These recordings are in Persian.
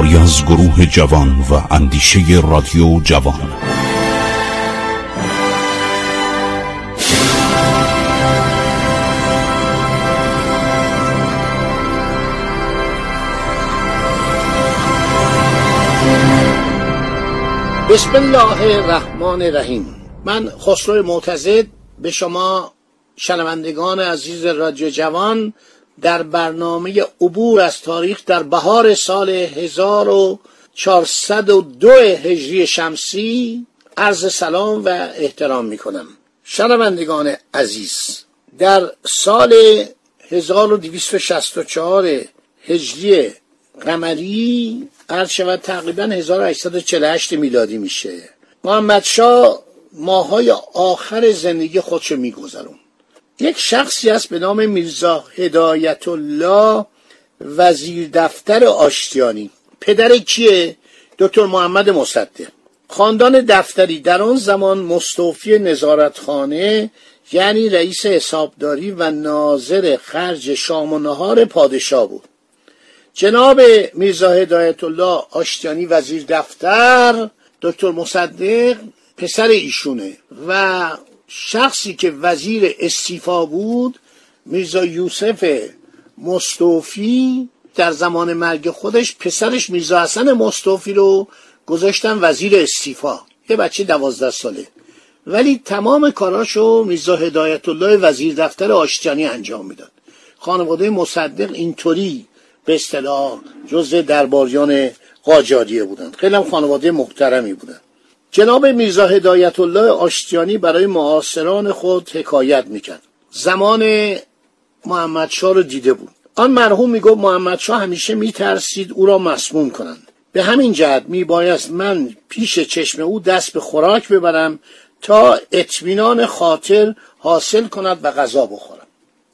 کاری از گروه جوان و اندیشه رادیو جوان. بسم الله الرحمن الرحیم. من خسرو معتزد به شما شنوندگان عزیز رادیو جوان در برنامه عبور از تاریخ در بهار سال 1402 هجری شمسی عرض سلام و احترام می کنم شنوندگان عزیز در سال 1264 هجری قمری عرض شود تقریبا 1848 میلادی میشه. محمد شا ماهای آخر زندگی خودشو میگذرون. یک شخصی است به نام میرزا هدایت الله وزیر دفتر آشتیانی. پدر کیه؟ دکتر محمد مصدق. خاندان دفتری در آن زمان مستوفی نظارتخانه یعنی رئیس حسابداری و ناظر خرج شام و نهار پادشاه بود. جناب میرزا هدایت الله آشتیانی وزیر دفتر دکتر مصدق پسر ایشونه و شخصی که وزیر استیفا بود میرزا یوسف مستوفی در زمان مرگ خودش پسرش میرزا حسن مستوفی رو گذاشتن وزیر استیفا. یه بچه دوازده ساله. ولی تمام کاراشو میرزا هدایت الله وزیر دفتر آشتیانی انجام می‌داد. خانواده مصدق اینطوری به اصطلاح جزء درباریان قاجاریه بودند خیلی هم خانواده محترمی بودند جناب میرزا هدایت الله آشتیانی برای معاصران خود حکایت می‌کرد. زمان محمد رو دیده بود. آن مرحوم می‌گفت محمد شاه همیشه میترسید او را مسموم کنند. به همین جهت میبایست من پیش چشم او دست به خوراک ببرم تا اطمینان خاطر حاصل کند و غذا بخورم.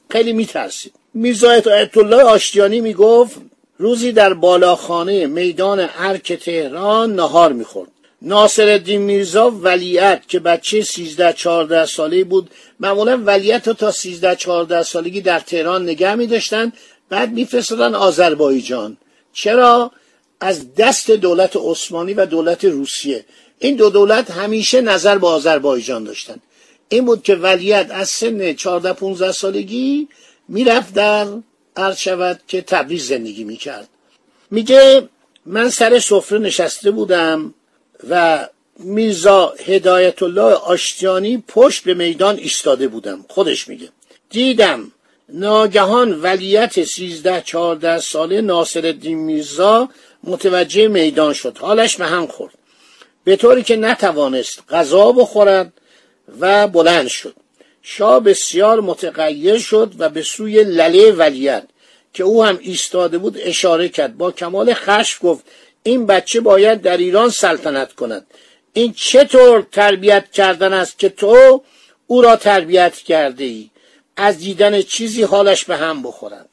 خیلی میترسید. میرزا آیت الله آشتیانی می‌گفت روزی در بالاخانه میدان ارک تهران نهار می‌خورد. ناصر الدین میرزا ولیت که بچه 13 14 ساله بود. معمولا ولیت رو تا 13 14 سالگی در تهران نگه می داشتن بعد میفرستادن آذربایجان. چرا؟ از دست دولت عثمانی و دولت روسیه. این دو دولت همیشه نظر به آذربایجان داشتن. این بود که ولیت از سن 14 15 سالگی می‌رفت در عرض شود که تبریز زندگی می‌کرد. میگه من سر سفره نشسته بودم. و میرزا هدایت الله آشتیانی پشت به میدان ایستاده بودم. خودش میگه. دیدم ناگهان ولیت سیزده چهارده ساله ناصر الدین میرزا متوجه میدان شد. حالش به هم خورد. به طوری که نتوانست غذا بخورد و بلند شد. شاه بسیار متغیر شد و به سوی لله ولیت که او هم ایستاده بود اشاره کرد. با کمال خشم گفت این بچه باید در ایران سلطنت کند. این چطور تربیت کردن است که تو او را تربیت کرده ای از دیدن چیزی حالش به هم بخورد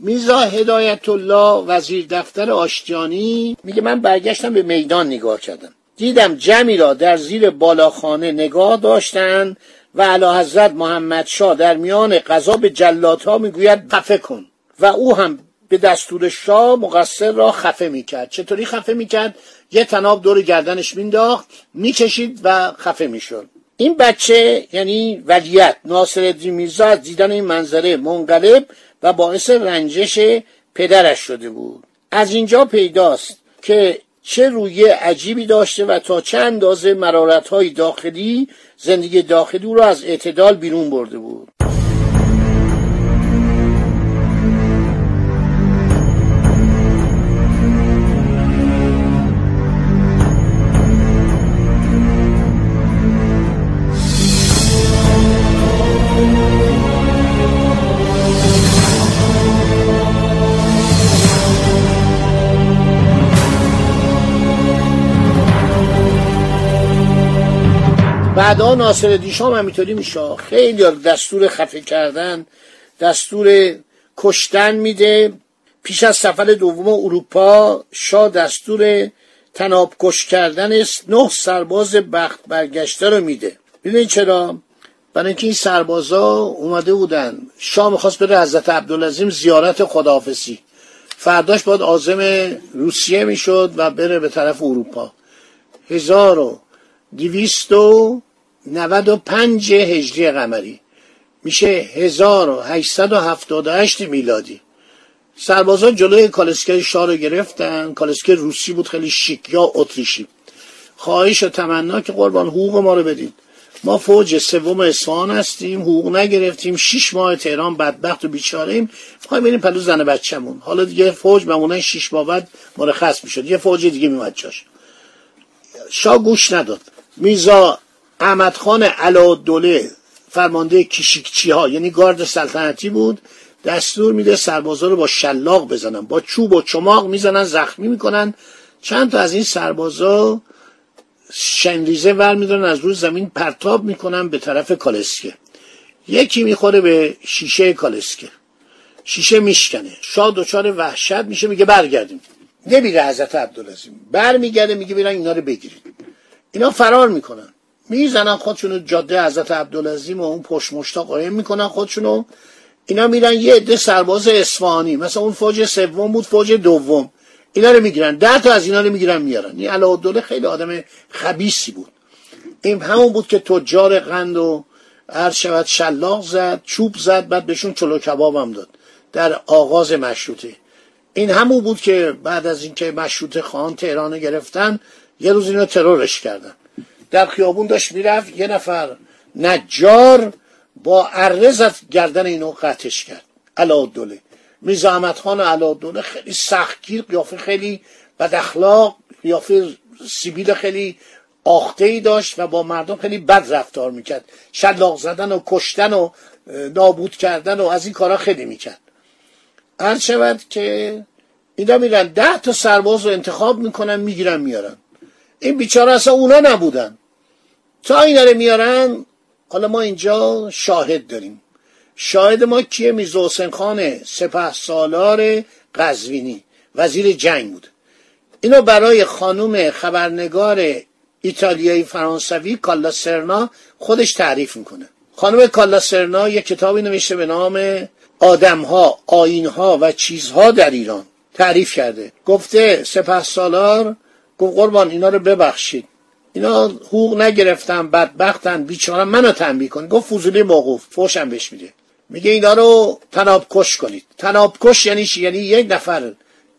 میزا هدایت الله وزیر دفتر آشتیانی میگه من برگشتم به میدان نگاه کردم. دیدم جمعی را در زیر بالاخانه نگاه داشتند و علا حضرت محمد شاه در میان قضا به جلاتها می‌گوید خفه کن و او هم به دستور شاه مقصر را خفه می‌کرد. چطوری خفه می‌کرد؟ یه تناب دور گردنش مینداخت می‌کشید و خفه می‌شد. این بچه یعنی ولیت ناصر میرزا از دیدن این منظره منقلب و باعث رنجش پدرش شده بود. از اینجا پیداست که چه روی عجیبی داشته و تا چه اندازه مرارت های داخلی زندگی داخلی او را از اعتدال بیرون برده بود. بعدا ناصر دیشام همینطوری میشه. خیلی دستور خفه کردن دستور کشتن میده. پیش از سفر دوم اروپا شاه دستور تناب کش کردن نه سرباز بخت برگشته رو میده. ببینید چرا؟ برای اینکه این سربازا اومده بودن. شاه می‌خواست بره حضرت عبدالعظیم زیارت خداحافظی. فرداش باید آزم روسیه می‌شد و بره به طرف اروپا. هزار و دیویست و نود و پنج هجری قمری. میشه هزار و هشتصد و هفتاد و هشت میلادی. سربازا جلوی کالسکه شاه رو گرفتن. کالسکه روسی بود خیلی شیک یا اتریشی. خواهش و تمنا که قربان حقوق ما رو بدید ما فوج سوم اصفهان هستیم حقوق نگرفتیم. شیش ماه تهران بدبخت و بیچاره ایم می‌خوایم بریم پلو زن بچه‌مون. حالا دیگه فوج بمونن شیش ماه بعد مرخص می‌شد. یه فوج دیگه میومد جاش. شاه گوش نداد. میزا احمد خان دوله فرمانده کشیکچی ها یعنی گارد سلطنتی بود دستور میده سربازا رو با شلاق بزنن با چوب و چماق می‌زنن زخمی می‌کنن. چند تا از این سربازا شنریزه ور میدارن از روی زمین پرتاب می‌کنن به طرف کالسکه. یکی می‌خوره به شیشه کالسکه. شیشه میشکنه. شاه دچار وحشت میشه میگه برگردیم. نمیره حضرت عبدالعظیم. برمیگرده میگه بیرن اینا رو بگیرید. اینا فرار می‌کنن. می‌زنن خودشونو جاده حضرت عبدالعظیم و اون پشت مشتا قایم می‌کنن خودشونو. اینا میرن یه عده سرباز اصفهانی مثلا اون فوج سوم بود فوج دوم. اینا رو می‌گیرن. ده تا از اینا رو می‌گیرن میارن. این علاءالدوله خیلی آدم خبیسی بود. این همون بود که تجار قند و هر شود شلاق زد چوب زد بعد بهشون چلو کباب هم داد. در آغاز مشروطه. این همون بود که بعد از اینکه مشروطه خان تهران گرفتن یه روز اینا ترورش کردن. در خیابون داشت می‌رفت یه نفر نجار با اره زد گردن اینو قطعش کرد. علاءالدوله. میرزا احمد خان علادونه خیلی سختگیر قیافه خیلی بد اخلاق قیافه سیبیل خیلی آخته ای داشت و با مردم خیلی بد رفتار می‌کرد. شلاق زدن و کشتن و نابود کردن و از این کارا خیلی می‌کرد. هر شود که اینا میرن ده تا سرباز رو انتخاب می‌کنن می‌گیرن میارن. این بیچاره اصلا اونا نبودن. تا اینا رو میارن حالا ما اینجا شاهد داریم. شاهد ما کیه؟ میرزا حسین خان سپه سالار قزوینی وزیر جنگ بود. اینو برای خانوم خبرنگار ایتالیایی فرانسوی کالا سرنا خودش تعریف می‌کنه. خانم کالا سرنا یک کتابی نوشته به نام آدمها آینها و چیزها در ایران. تعریف کرده. گفته سپه سالار گفت قربان اینا رو ببخشید. اینا حقوق نگرفتن بدبختن. بیچاره منو تنبیه کن. گفت فوزولی موقوف. فوشم بهش میده. میگه اینا رو تناب کش کنید. تناب کش یعنی چی؟ یعنی یک نفر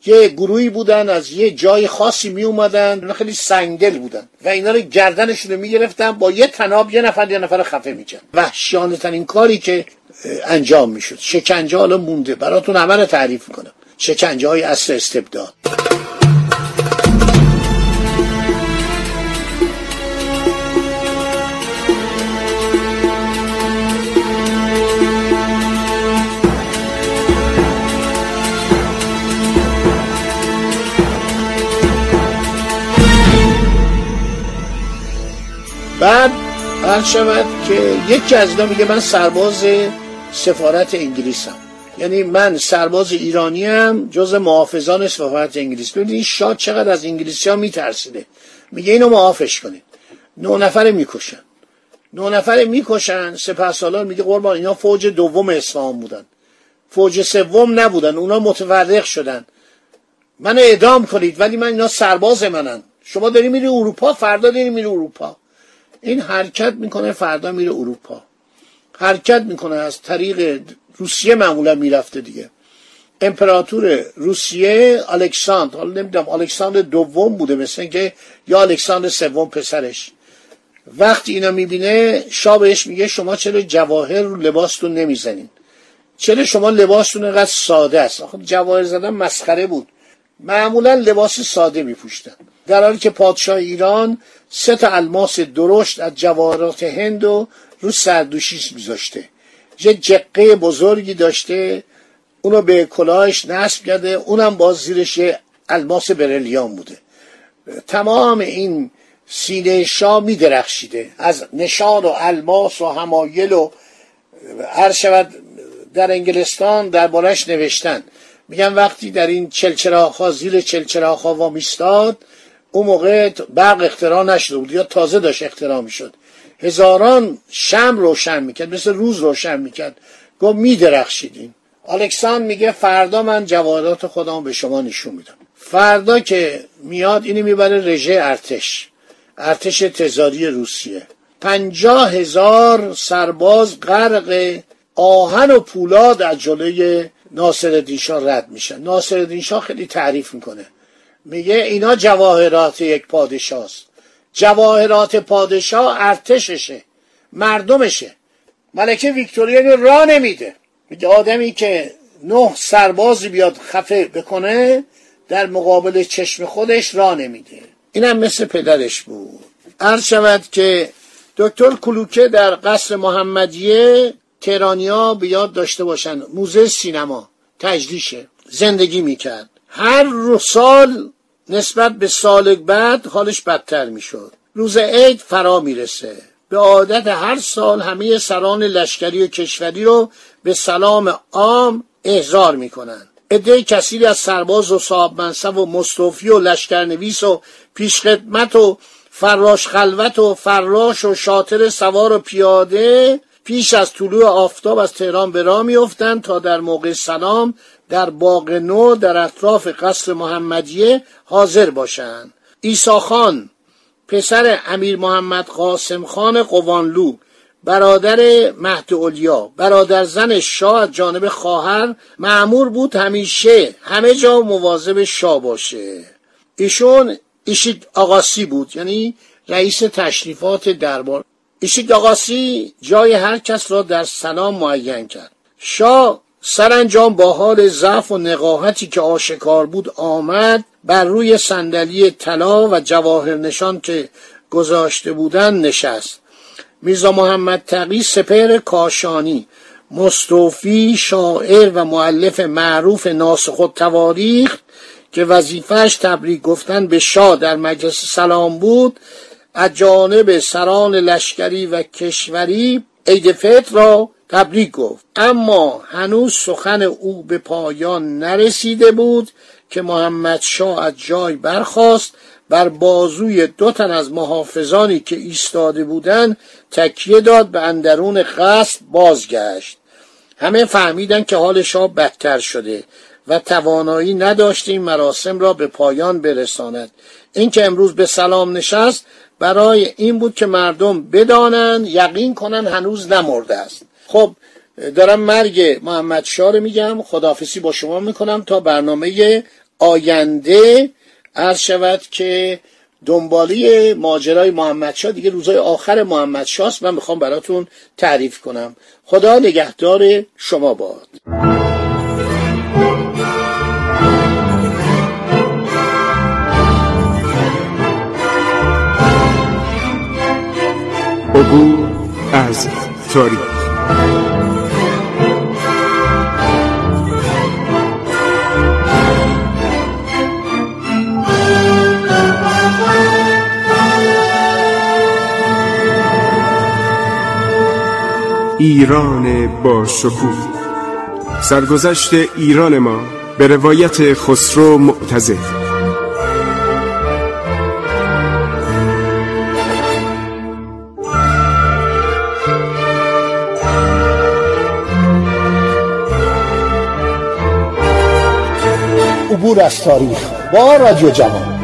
یه گروهی بودن از یه جای خاصی می اومدن خیلی سنگدل بودن. و اینا رو گردنشون رو می‌گرفتن. با یه تناب یه نفر یه نفر خفه میکن وحشیانه ترین کاری که انجام می‌شد. شکنجه حالا مونده. براتون رو تعریف می‌کنم. شکنجه های اصل استبداد. هر شود که یکی از اینا میگه من سرباز سفارت انگلیسم. یعنی من سرباز ایرانی هم جز محافظان سفارت انگلیس. ببینید این شاد چقدر از انگلیسی ها میترسیده. میگه اینو معافش کنید. نه نفره می‌کشن. نه نفره می‌کشن سپه سالار میگه قربان اینا فوج دوم اسلام بودن. فوج سوم نبودن اونا متفرق شدن. من اعدام کنید ولی من اینا سرباز منن. شما داری میری اروپا؟ فردا داری میری اروپا. این حرکت می‌کنه فردا میره اروپا. حرکت می‌کنه از طریق روسیه معمولا می‌رفته دیگه. امپراتور روسیه الکساندر حالا نمی‌دونم الکساندر دوم بوده مثل که یا الکساندر سوم پسرش. وقتی اینا می‌بینه شاه بهش میگه شما چرا جواهر رو لباستون نمی‌زنین؟ چرا شما لباستون قد ساده است؟ آخه جواهر زدن مسخره بود. معمولا لباس ساده میپوشتن. در حالی که پادشاه ایران سه تا الماس درشت از جواهرات هند و رو سردوشیش میذاشته. یه جقه بزرگی داشته اونو به کلاهش نصب کرده اونم باز زیرش الماس برلیان بوده. تمام این سینه شاه میدرخشیده. از نشان و الماس و همایل و هر شود در انگلستان دربارش نوشتن. میگن وقتی در این چلچراخ ها زیر چلچراخ ها وامیستاد اون موقع برق اختراع نشده بود یا تازه داشت اختراع می‌شد. هزاران شم روشن می‌کرد مثل روز روشن می‌کرد. گفت میدرخشیدین. الکسان میگه فردا من جواهرات خودم به شما نشون میدم. فردا که میاد اینو می‌بره رژه ارتش. ارتش تزاری روسیه. پنجاه هزار سرباز غرق آهن و پولاد از جلوی ناصر شاه رد میشن. ناصر شاه خیلی تعریف می‌کنه. میگه اینا جواهرات یک پادشاست. جواهرات پادشاه ارتششه. مردمشه. ملکه ویکتوریا را نمیده. میگه آدمی که نه سربازی بیاد خفه بکنه در مقابل چشم خودش را نمیده. اینم مثل پدرش بود. عرض شود که دکتر کلوکه در قصر محمدیه تهرانیا به یاد داشته باشن. موزه سینما. تجلیشه زندگی می‌کرد. هر سال نسبت به سال بعد حالش بدتر می‌شد. روز عید فرا می‌رسه. به عادت هر سال همه سران لشکری و کشوری رو به سلام عام احضار می‌کنند. عده کثیری از سرباز و صاحب منصب و مصطفی و لشکرنویس و پیشخدمت و فراش خلوت و فراش و شاطر سوار و پیاده پیش از طلوع آفتاب از تهران به راه میافتند تا در موقع سلام در باغ نو در اطراف قصر محمدیه حاضر باشند. ایسا خان پسر امیر محمد قاسم خان قوانلو برادر مهد اولیا برادر زن شاه از جانب خواهر معمور بود همیشه همه جا مواظب شاه باشه. ایشون ایشید آقاسی بود یعنی رئیس تشریفات دربار. ایشید آقاسی جای هر کس را در سلام معین کرد. شاه سرانجام با حال ضعف و نقاهتی که آشکار بود آمد بر روی صندلی طلا و جواهر نشان که گذاشته بودند نشست. میرزا محمد تقی سپر کاشانی مستوفی شاعر و معلف معروف ناسخ تواریخ که وظیفهش تبریک گفتن به شاه در مجلس سلام بود از جانب سران لشکری و کشوری عید فطر را تبریک گفت. اما هنوز سخن او به پایان نرسیده بود که محمد شاه از جای برخاست بر بازوی دو تن از محافظانی که ایستاده بودند تکیه داد به اندرون قصد بازگشت. همه فهمیدن که حال شاه بدتر شده. و توانایی نداشت این مراسم را به پایان برساند. اینکه امروز به سلام نشست برای این بود که مردم بدانند یقین کنند هنوز نمرده است. خب دارم مرگ محمد شاه رو میگم. خداحافظی با شما می‌کنم تا برنامه آینده. عرض شود که دنبالی ماجرای محمد شاه دیگه روزای آخر محمد شاه من می‌خوام براتون تعریف کنم. خدا نگهدار شما باد. تاریخ ایران با شکوه. سرگذشت ایران ما به روایت خسرو معتزد عبور از تاریخ با رادیو جوان.